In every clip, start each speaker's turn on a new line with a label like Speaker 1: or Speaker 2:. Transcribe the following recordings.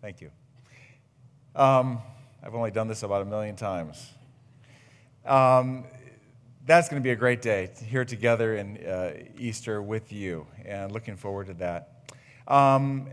Speaker 1: Thank you. Um, I've only done this about a million times. Um, that's going to be a great day here together in uh, Easter with you, and looking forward to that. Um,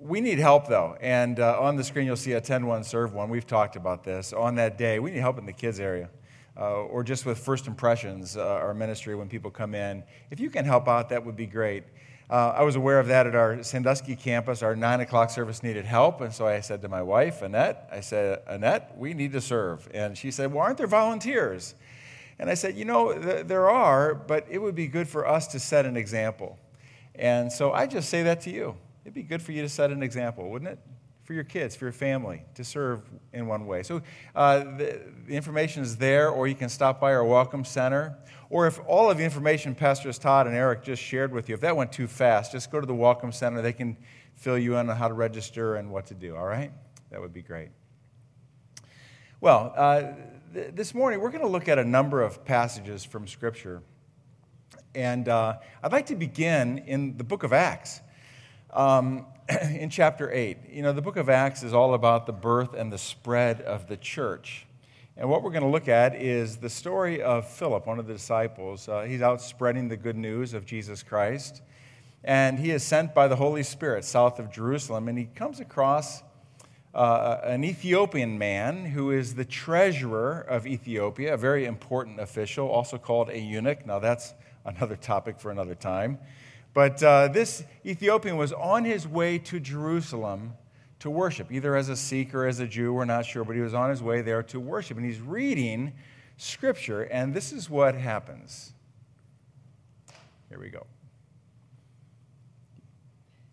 Speaker 1: we need help though, and uh, on the screen you'll see attend one, serve one. We've talked about this. On that day, we need help in the kids area. Uh, or just with first impressions, uh, our ministry when people come in. If you can help out, that would be great. Uh, I was aware of that at our Sandusky campus. Our 9 o'clock service needed help. And so I said to my wife, Annette, I said, Annette, we need to serve. And she said, Well, aren't there volunteers? And I said, You know, th- there are, but it would be good for us to set an example. And so I just say that to you. It'd be good for you to set an example, wouldn't it? For your kids, for your family, to serve in one way. So uh, the, the information is there, or you can stop by our Welcome Center. Or if all of the information Pastors Todd and Eric just shared with you, if that went too fast, just go to the Welcome Center. They can fill you in on how to register and what to do, all right? That would be great. Well, uh, th- this morning we're going to look at a number of passages from Scripture. And uh, I'd like to begin in the book of Acts. Um, in chapter 8, you know, the book of Acts is all about the birth and the spread of the church. And what we're going to look at is the story of Philip, one of the disciples. Uh, he's out spreading the good news of Jesus Christ. And he is sent by the Holy Spirit south of Jerusalem. And he comes across uh, an Ethiopian man who is the treasurer of Ethiopia, a very important official, also called a eunuch. Now, that's another topic for another time. But uh, this Ethiopian was on his way to Jerusalem to worship, either as a Sikh or as a Jew, we're not sure, but he was on his way there to worship. And he's reading scripture, and this is what happens. Here we go.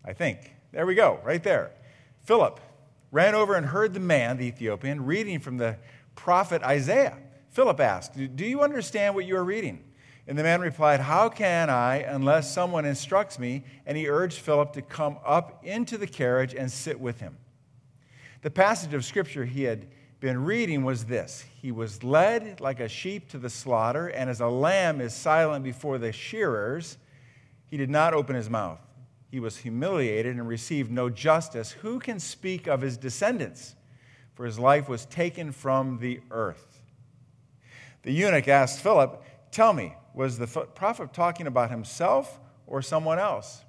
Speaker 1: I think. There we go, right there. Philip ran over and heard the man, the Ethiopian, reading from the prophet Isaiah. Philip asked, Do you understand what you are reading? And the man replied, How can I unless someone instructs me? And he urged Philip to come up into the carriage and sit with him. The passage of scripture he had been reading was this He was led like a sheep to the slaughter, and as a lamb is silent before the shearers, he did not open his mouth. He was humiliated and received no justice. Who can speak of his descendants? For his life was taken from the earth. The eunuch asked Philip, Tell me, was the prophet talking about himself or someone else?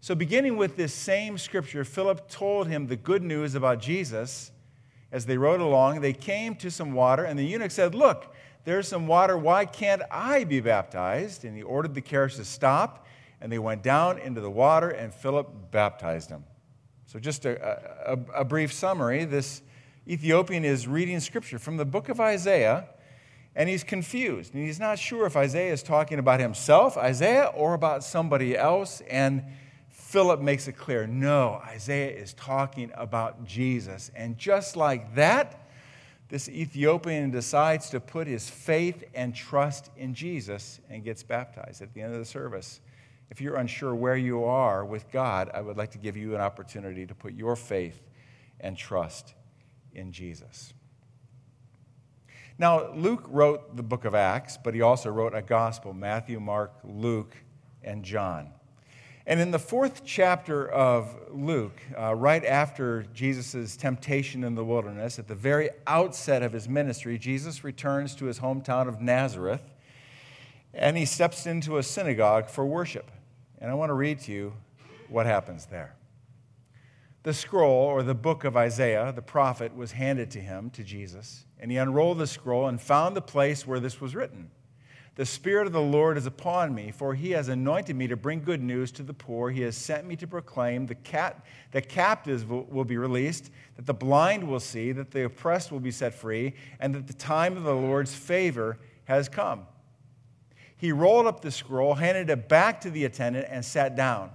Speaker 1: So, beginning with this same scripture, Philip told him the good news about Jesus. As they rode along, they came to some water, and the eunuch said, Look, there's some water. Why can't I be baptized? And he ordered the carriage to stop, and they went down into the water, and Philip baptized him. So, just a, a, a brief summary this Ethiopian is reading scripture from the book of Isaiah and he's confused. And he's not sure if Isaiah is talking about himself, Isaiah, or about somebody else. And Philip makes it clear no, Isaiah is talking about Jesus. And just like that, this Ethiopian decides to put his faith and trust in Jesus and gets baptized at the end of the service. If you're unsure where you are with God, I would like to give you an opportunity to put your faith and trust in Jesus. Now, Luke wrote the book of Acts, but he also wrote a gospel Matthew, Mark, Luke, and John. And in the fourth chapter of Luke, uh, right after Jesus' temptation in the wilderness, at the very outset of his ministry, Jesus returns to his hometown of Nazareth and he steps into a synagogue for worship. And I want to read to you what happens there. The scroll, or the book of Isaiah, the prophet, was handed to him, to Jesus. And he unrolled the scroll and found the place where this was written The Spirit of the Lord is upon me, for he has anointed me to bring good news to the poor. He has sent me to proclaim the cat, that captives will, will be released, that the blind will see, that the oppressed will be set free, and that the time of the Lord's favor has come. He rolled up the scroll, handed it back to the attendant, and sat down.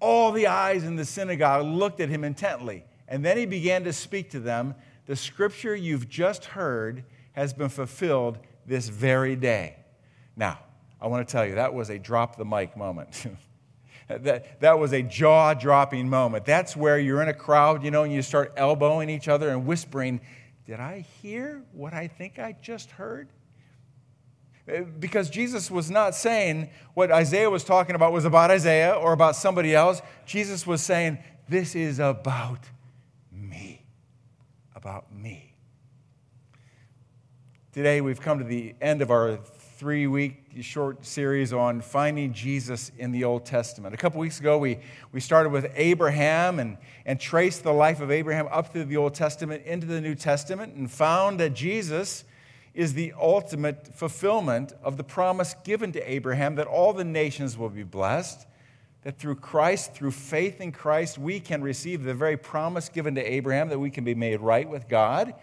Speaker 1: All the eyes in the synagogue looked at him intently, and then he began to speak to them the scripture you've just heard has been fulfilled this very day. Now, I want to tell you, that was a drop the mic moment. that, that was a jaw dropping moment. That's where you're in a crowd, you know, and you start elbowing each other and whispering, Did I hear what I think I just heard? Because Jesus was not saying what Isaiah was talking about was about Isaiah or about somebody else. Jesus was saying, This is about me. About me. Today, we've come to the end of our three week short series on finding Jesus in the Old Testament. A couple weeks ago, we, we started with Abraham and, and traced the life of Abraham up through the Old Testament into the New Testament and found that Jesus is the ultimate fulfillment of the promise given to Abraham that all the nations will be blessed. That through Christ, through faith in Christ, we can receive the very promise given to Abraham that we can be made right with God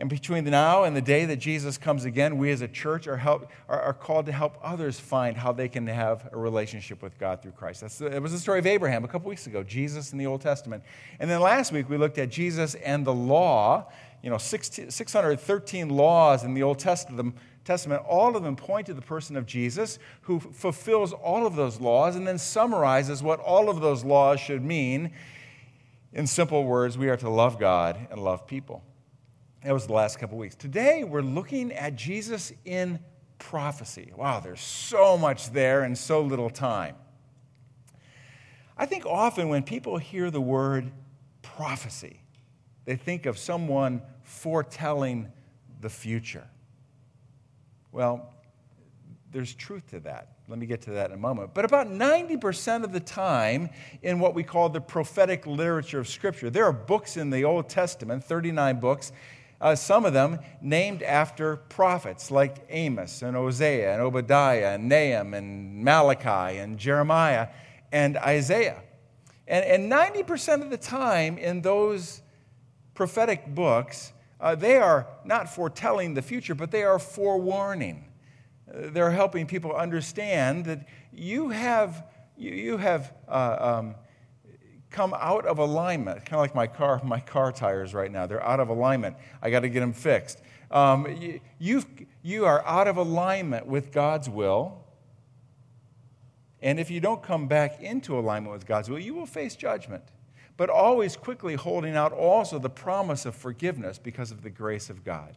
Speaker 1: and between now and the day that Jesus comes again, we as a church are, help, are, are, called to help others find how they can have a relationship with God through Christ. That's the, it was the story of Abraham a couple weeks ago, Jesus in the Old Testament. And then last week we looked at Jesus and the law, you know, 613 laws in the Old Testament. Testament, all of them point to the person of Jesus who fulfills all of those laws and then summarizes what all of those laws should mean. In simple words, we are to love God and love people. That was the last couple weeks. Today, we're looking at Jesus in prophecy. Wow, there's so much there in so little time. I think often when people hear the word prophecy, they think of someone foretelling the future. Well, there's truth to that. Let me get to that in a moment. But about 90% of the time, in what we call the prophetic literature of Scripture, there are books in the Old Testament, 39 books, uh, some of them named after prophets like Amos and Hosea and Obadiah and Nahum and Malachi and Jeremiah and Isaiah. And, and 90% of the time in those prophetic books, uh, they are not foretelling the future, but they are forewarning. Uh, they're helping people understand that you have, you, you have uh, um, come out of alignment, kind of like my car, my car tires right now. They're out of alignment. I got to get them fixed. Um, you, you you are out of alignment with God's will. And if you don't come back into alignment with God's will, you will face judgment. But always quickly holding out also the promise of forgiveness because of the grace of God.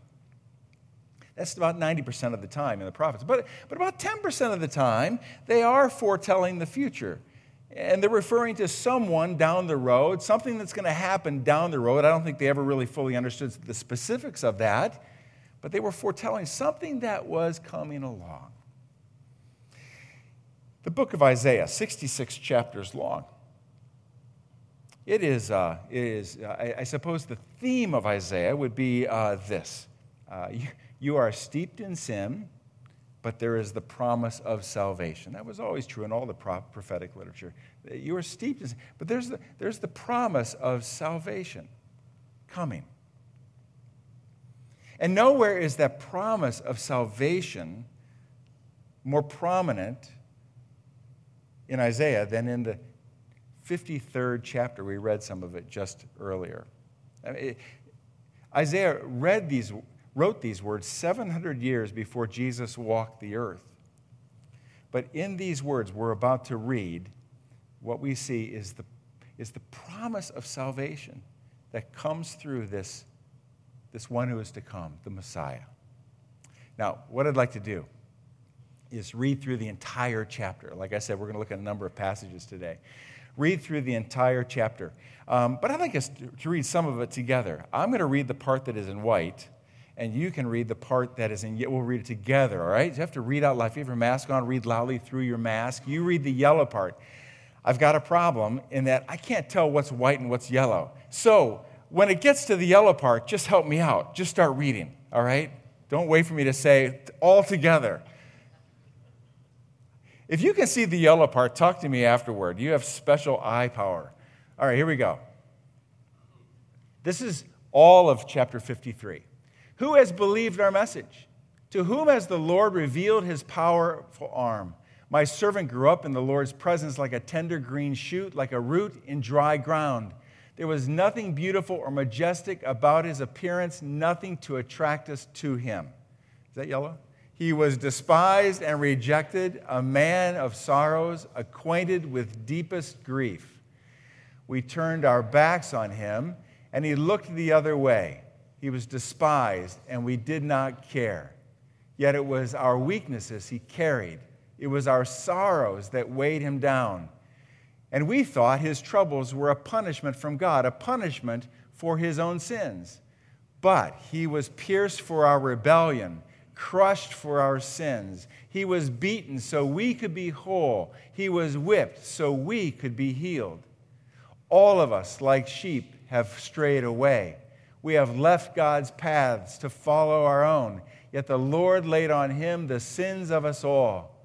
Speaker 1: That's about 90% of the time in the prophets. But, but about 10% of the time, they are foretelling the future. And they're referring to someone down the road, something that's going to happen down the road. I don't think they ever really fully understood the specifics of that, but they were foretelling something that was coming along. The book of Isaiah, 66 chapters long. It is, uh, it is uh, I, I, suppose the theme of Isaiah would be uh, this uh, you, you are steeped in sin but there is the promise of salvation. That was always true in all the prophetic literature. You are steeped in, sin, but there's the, there's the promise of salvation coming. And nowhere is that promise of salvation more prominent in Isaiah than in the 53rd chapter. We read some of it just earlier. I mean, Isaiah read these wrote these words 700 years before Jesus walked the earth. But in these words we're about to read, what we see is the, is the promise of salvation that comes through this, this one who is to come, the Messiah. Now, what I'd like to do is read through the entire chapter. Like I said, we're going to look at a number of passages today. Read through the entire chapter. Um, but I'd like us to read some of it together. I'm going to read the part that is in white and you can read the part that is in yellow. we'll read it together all right you have to read out loud if you have your mask on read loudly through your mask you read the yellow part i've got a problem in that i can't tell what's white and what's yellow so when it gets to the yellow part just help me out just start reading all right don't wait for me to say all together if you can see the yellow part talk to me afterward you have special eye power all right here we go this is all of chapter 53 who has believed our message? To whom has the Lord revealed his powerful arm? My servant grew up in the Lord's presence like a tender green shoot, like a root in dry ground. There was nothing beautiful or majestic about his appearance, nothing to attract us to him. Is that yellow? He was despised and rejected, a man of sorrows, acquainted with deepest grief. We turned our backs on him, and he looked the other way. He was despised, and we did not care. Yet it was our weaknesses he carried, it was our sorrows that weighed him down. And we thought his troubles were a punishment from God, a punishment for his own sins. But he was pierced for our rebellion, crushed for our sins. He was beaten so we could be whole. He was whipped so we could be healed. All of us, like sheep, have strayed away. We have left God's paths to follow our own, yet the Lord laid on him the sins of us all.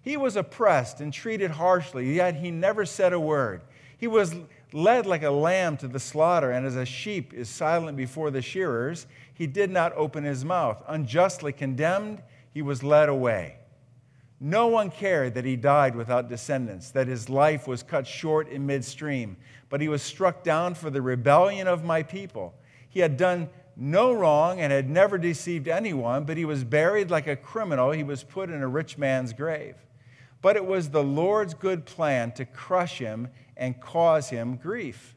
Speaker 1: He was oppressed and treated harshly, yet he never said a word. He was led like a lamb to the slaughter, and as a sheep is silent before the shearers, he did not open his mouth. Unjustly condemned, he was led away. No one cared that he died without descendants, that his life was cut short in midstream, but he was struck down for the rebellion of my people. He had done no wrong and had never deceived anyone, but he was buried like a criminal. He was put in a rich man's grave. But it was the Lord's good plan to crush him and cause him grief.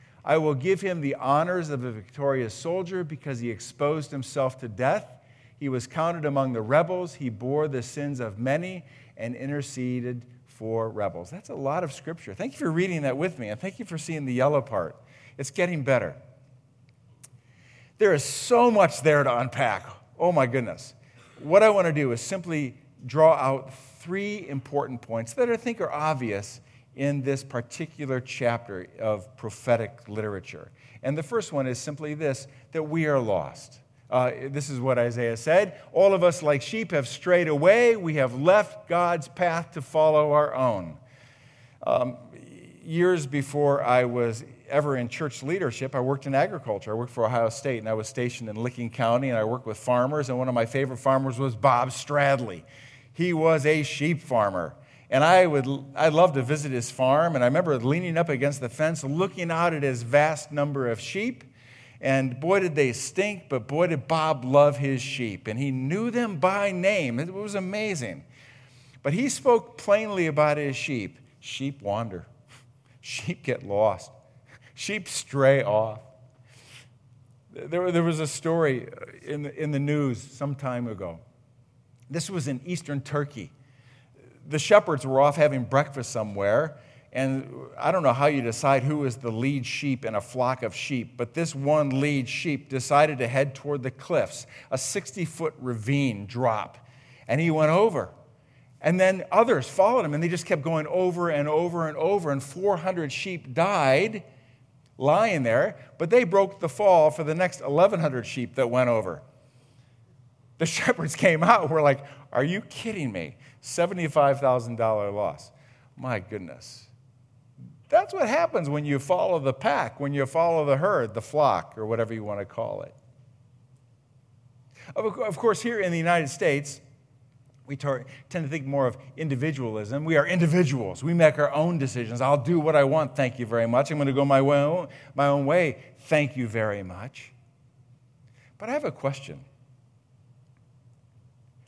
Speaker 1: I will give him the honors of a victorious soldier because he exposed himself to death. He was counted among the rebels. He bore the sins of many and interceded for rebels. That's a lot of scripture. Thank you for reading that with me, and thank you for seeing the yellow part. It's getting better. There is so much there to unpack. Oh my goodness. What I want to do is simply draw out three important points that I think are obvious in this particular chapter of prophetic literature. And the first one is simply this that we are lost. Uh, this is what Isaiah said. All of us, like sheep, have strayed away. We have left God's path to follow our own. Um, years before I was ever in church leadership, I worked in agriculture. I worked for Ohio State, and I was stationed in Licking County, and I worked with farmers. And one of my favorite farmers was Bob Stradley. He was a sheep farmer. And I would, I'd love to visit his farm. And I remember leaning up against the fence, looking out at his vast number of sheep. And boy, did they stink, but boy, did Bob love his sheep. And he knew them by name. It was amazing. But he spoke plainly about his sheep. Sheep wander, sheep get lost, sheep stray off. There, there was a story in the, in the news some time ago. This was in eastern Turkey. The shepherds were off having breakfast somewhere, and I don't know how you decide who is the lead sheep in a flock of sheep, but this one lead sheep decided to head toward the cliffs, a 60 foot ravine drop, and he went over. And then others followed him, and they just kept going over and over and over, and 400 sheep died lying there, but they broke the fall for the next 1,100 sheep that went over. The shepherds came out were like, Are you kidding me? $75,000 loss. My goodness. That's what happens when you follow the pack, when you follow the herd, the flock, or whatever you want to call it. Of course, here in the United States, we tend to think more of individualism. We are individuals. We make our own decisions. I'll do what I want, thank you very much. I'm going to go my, way, my own way, thank you very much. But I have a question.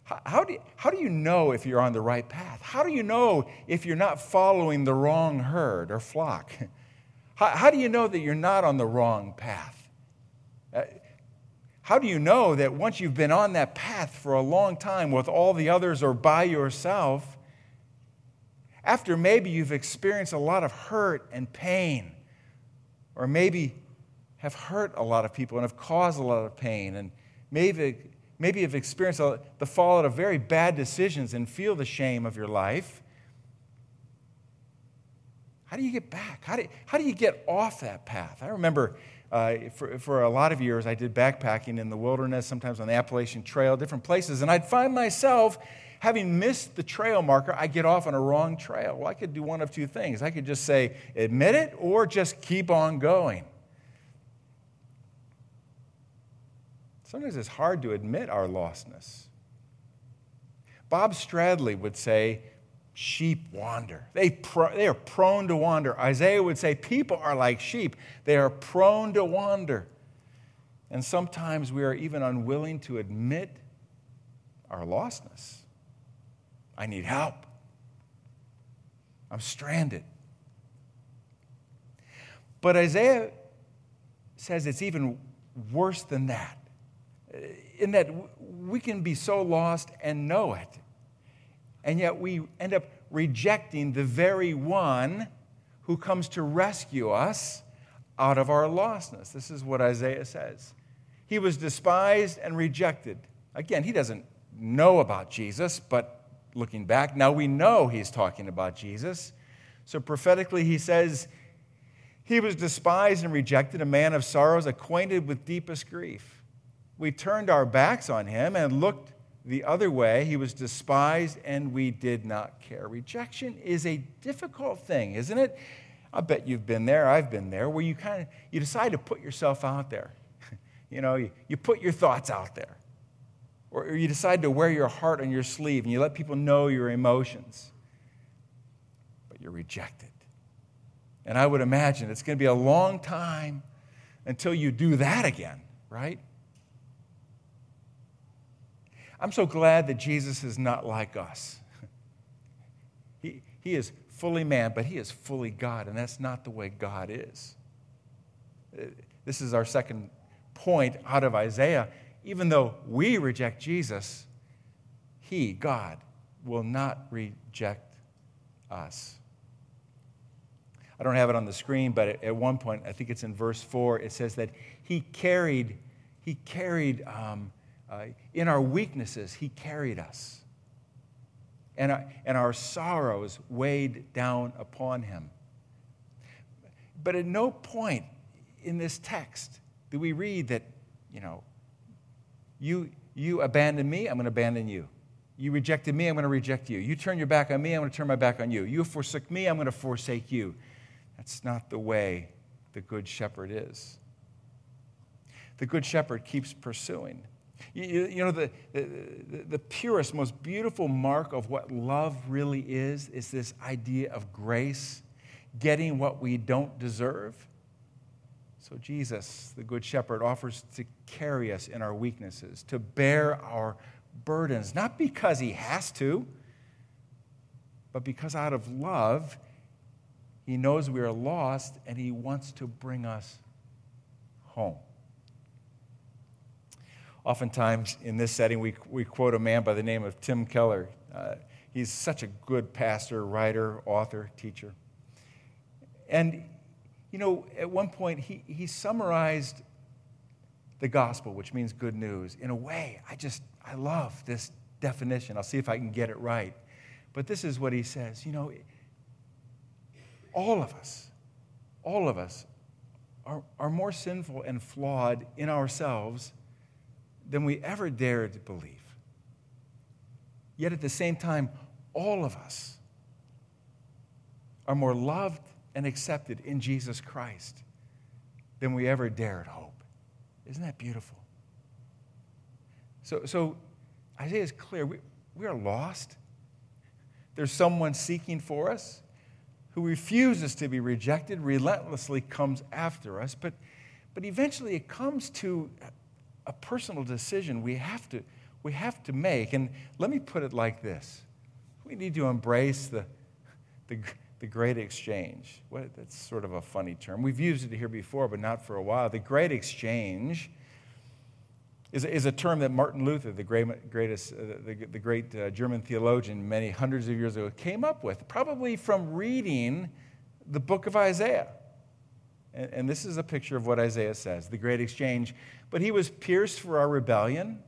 Speaker 1: How do, you, how do you know if you're on the right path? How do you know if you're not following the wrong herd or flock? How, how do you know that you're not on the wrong path? Uh, how do you know that once you've been on that path for a long time with all the others or by yourself, after maybe you've experienced a lot of hurt and pain, or maybe have hurt a lot of people and have caused a lot of pain, and maybe maybe have experienced the fallout of very bad decisions and feel the shame of your life. How do you get back? How do, how do you get off that path? I remember uh, for, for a lot of years, I did backpacking in the wilderness, sometimes on the Appalachian Trail, different places, and I'd find myself having missed the trail marker, I get off on a wrong trail. Well, I could do one of two things. I could just say, admit it, or just keep on going. Sometimes it's hard to admit our lostness. Bob Stradley would say, sheep wander. They, they are prone to wander. Isaiah would say, People are like sheep, they are prone to wander. And sometimes we are even unwilling to admit our lostness. I need help. I'm stranded. But Isaiah says it's even worse than that, in that we can be so lost and know it, and yet we end up rejecting the very one who comes to rescue us out of our lostness. This is what Isaiah says. He was despised and rejected. Again, he doesn't know about Jesus, but looking back, now we know he's talking about Jesus. So prophetically, he says, He was despised and rejected, a man of sorrows, acquainted with deepest grief. We turned our backs on him and looked the other way. He was despised and we did not care. Rejection is a difficult thing, isn't it? I bet you've been there, I've been there, where you kind of you decide to put yourself out there. you know, you, you put your thoughts out there. Or, or you decide to wear your heart on your sleeve and you let people know your emotions. But you're rejected. And I would imagine it's going to be a long time until you do that again, right? I'm so glad that Jesus is not like us. He, he is fully man, but he is fully God, and that's not the way God is. This is our second point out of Isaiah. Even though we reject Jesus, he, God, will not reject us. I don't have it on the screen, but at one point, I think it's in verse 4, it says that he carried, he carried um, uh, in our weaknesses, He carried us. And our, and our sorrows weighed down upon Him. But at no point in this text do we read that, you know, you, you abandoned me, I'm going to abandon you. You rejected me, I'm going to reject you. You turn your back on me, I'm going to turn my back on you. You forsook me, I'm going to forsake you. That's not the way the Good Shepherd is. The Good Shepherd keeps pursuing. You, you know, the, the, the purest, most beautiful mark of what love really is, is this idea of grace, getting what we don't deserve. So, Jesus, the Good Shepherd, offers to carry us in our weaknesses, to bear our burdens, not because he has to, but because out of love, he knows we are lost and he wants to bring us home. Oftentimes in this setting, we, we quote a man by the name of Tim Keller. Uh, he's such a good pastor, writer, author, teacher. And, you know, at one point, he, he summarized the gospel, which means good news, in a way I just, I love this definition. I'll see if I can get it right. But this is what he says you know, all of us, all of us are, are more sinful and flawed in ourselves than we ever dared to believe. Yet at the same time, all of us are more loved and accepted in Jesus Christ than we ever dared hope. Isn't that beautiful? So, so Isaiah is clear. We, we are lost. There's someone seeking for us who refuses to be rejected, relentlessly comes after us, but, but eventually it comes to a personal decision we have to, we have to make. And let me put it like this we need to embrace the, the, the great exchange. What, that's sort of a funny term. We've used it here before, but not for a while. The great exchange is, is a term that Martin Luther, the, great, greatest, uh, the, the great uh, German theologian many hundreds of years ago, came up with, probably from reading the book of Isaiah. And, this is a picture of what Isaiah says the great exchange. But he was pierced for our rebellion,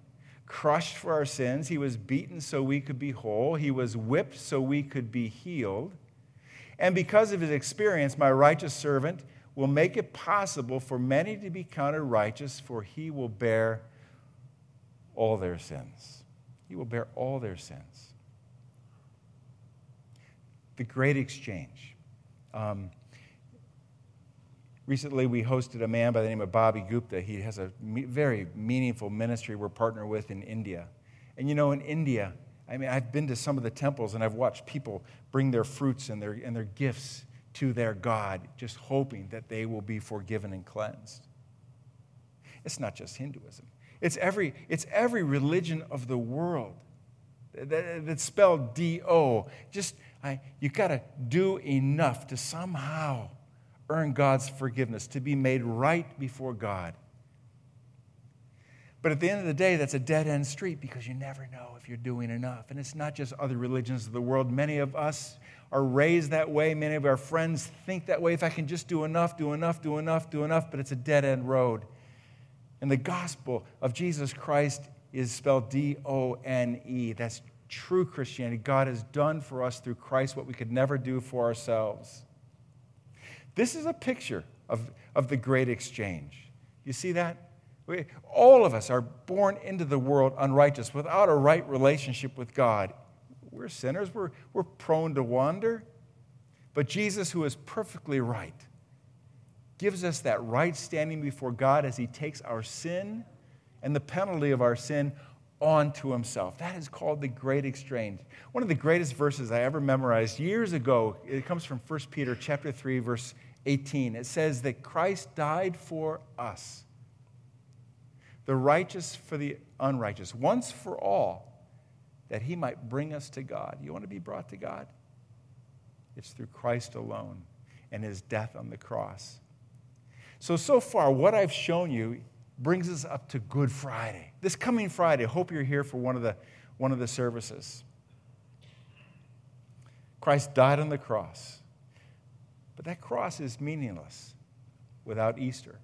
Speaker 1: crushed for our sins. He was beaten so we could be whole. He was whipped so we could be healed. And because of his experience, my righteous servant will make it possible for many to be counted righteous, for he will bear all their sins. He will bear all their sins. The great exchange. Um, Recently, we hosted a man by the name of Bobby Gupta. He has a very meaningful ministry we're partnered with in India. And you know, in India, I mean, I've been to some of the temples and I've watched people bring their fruits and their, and their gifts to their God, just hoping that they will be forgiven and cleansed. It's not just Hinduism, it's every, it's every religion of the world that's spelled D O. Just, I, you got to do enough to somehow earn God's forgiveness, to be made right before God. But at the end of the day, that's a dead end street because you never know if you're doing enough. And it's not just other religions of the world. Many of us are raised that way. Many of our friends think that way. If I can just do enough, do enough, do enough, do enough, but it's a dead end road. And the gospel of Jesus Christ is spelled D O N E. That's true Christianity. God has done for us through Christ what we could never do for ourselves. This is a picture of, of the great exchange. You see that? We, all of us are born into the world unrighteous without a right relationship with God. We're sinners, we're, we're prone to wander. But Jesus, who is perfectly right, gives us that right standing before God as he takes our sin and the penalty of our sin onto himself. That is called the great exchange. One of the greatest verses I ever memorized years ago, it comes from 1 Peter chapter 3 verse 18. It says that Christ died for us the righteous for the unrighteous, once for all, that he might bring us to God. You want to be brought to God? It's through Christ alone and his death on the cross. So, so far, what I've shown you brings us up to Good Friday. This coming Friday, hope you're here for one of the, one of the services. Christ died on the cross, but that cross is meaningless without Easter.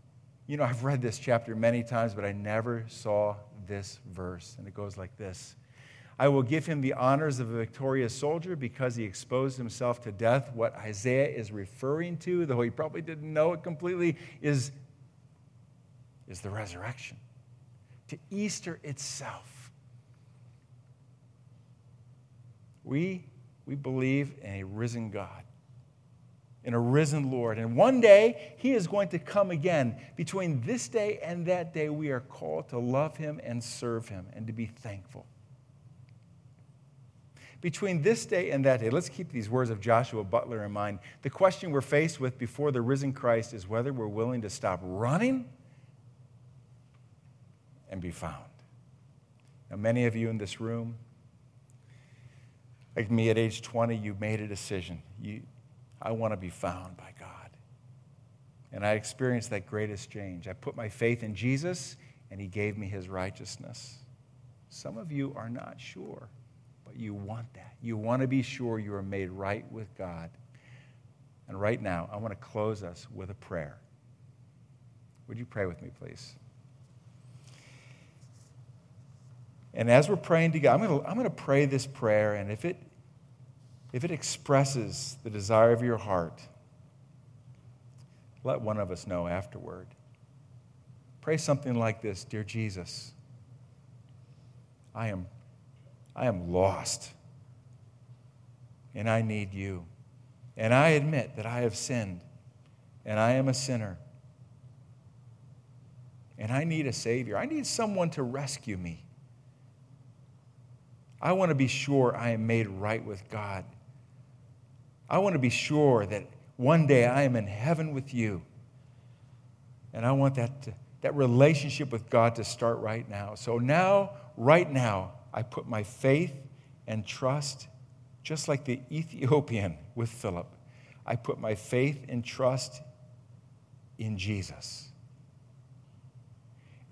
Speaker 1: You know, I've read this chapter many times, but I never saw this verse. And it goes like this I will give him the honors of a victorious soldier because he exposed himself to death. What Isaiah is referring to, though he probably didn't know it completely, is, is the resurrection, to Easter itself. We, we believe in a risen God in a risen Lord. And one day, He is going to come again. Between this day and that day, we are called to love Him and serve Him and to be thankful. Between this day and that day, let's keep these words of Joshua Butler in mind. The question we're faced with before the risen Christ is whether we're willing to stop running and be found. Now, many of you in this room, like me at age 20, you made a decision. You, I want to be found by God. And I experienced that greatest change. I put my faith in Jesus, and He gave me His righteousness. Some of you are not sure, but you want that. You want to be sure you are made right with God. And right now, I want to close us with a prayer. Would you pray with me, please? And as we're praying together, I'm going to, pray this prayer, and if it if it expresses the desire of your heart, let one of us know afterward. Pray something like this Dear Jesus, I am, I am lost, and I need you. And I admit that I have sinned, and I am a sinner. And I need a Savior. I need someone to rescue me. I want to be sure I am made right with God. I want to be sure that one day I am in heaven with you. And I want that, that relationship with God to start right now. So now, right now, I put my faith and trust, just like the Ethiopian with Philip. I put my faith and trust in Jesus.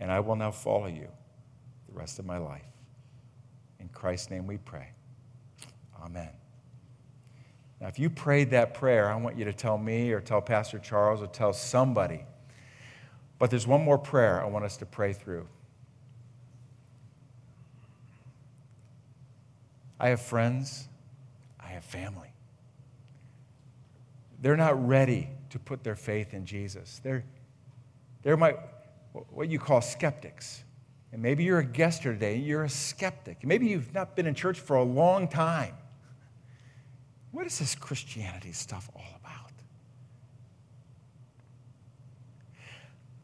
Speaker 1: And I will now follow you the rest of my life. In Christ's name we pray. Amen. Now, if you prayed that prayer, I want you to tell me or tell Pastor Charles or tell somebody. But there's one more prayer I want us to pray through. I have friends, I have family. They're not ready to put their faith in Jesus. They're, they're my, what you call skeptics. And maybe you're a guest here today, you're a skeptic. Maybe you've not been in church for a long time. What is this Christianity stuff all about?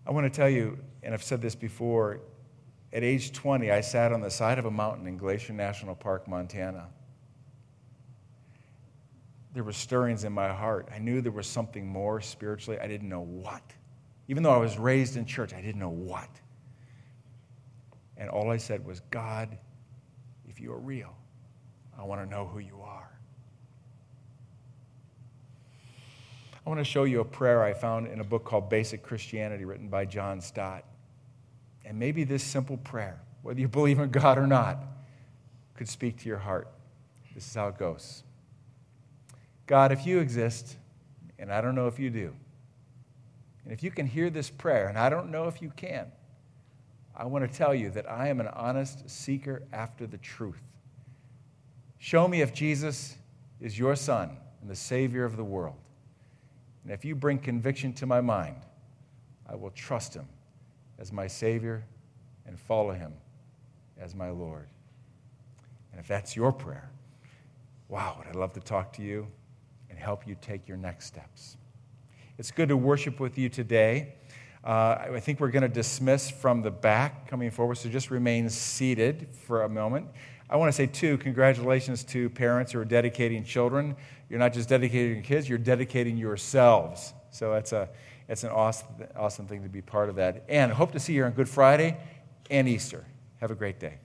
Speaker 1: I want to tell you, and I've said this before, at age 20, I sat on the side of a mountain in Glacier National Park, Montana. There were stirrings in my heart. I knew there was something more spiritually. I didn't know what. Even though I was raised in church, I didn't know what. And all I said was, God, if you are real, I want to know who you are. I want to show you a prayer I found in a book called Basic Christianity, written by John Stott. And maybe this simple prayer, whether you believe in God or not, could speak to your heart. This is how it goes God, if you exist, and I don't know if you do, and if you can hear this prayer, and I don't know if you can, I want to tell you that I am an honest seeker after the truth. Show me if Jesus is your Son and the Savior of the world. And if you bring conviction to my mind, I will trust him as my Savior and follow him as my Lord. And if that's your prayer, wow, would I love to talk to you and help you take your next steps. It's good to worship with you today. Uh, I think we're going to dismiss from the back coming forward, so just remain seated for a moment. I want to say, too, congratulations to parents who are dedicating children. You're not just dedicating your kids, you're dedicating yourselves. So that's, a, it's an awesome, awesome thing to be part of that. And hope to see you on Good Friday and Easter. Have a great day.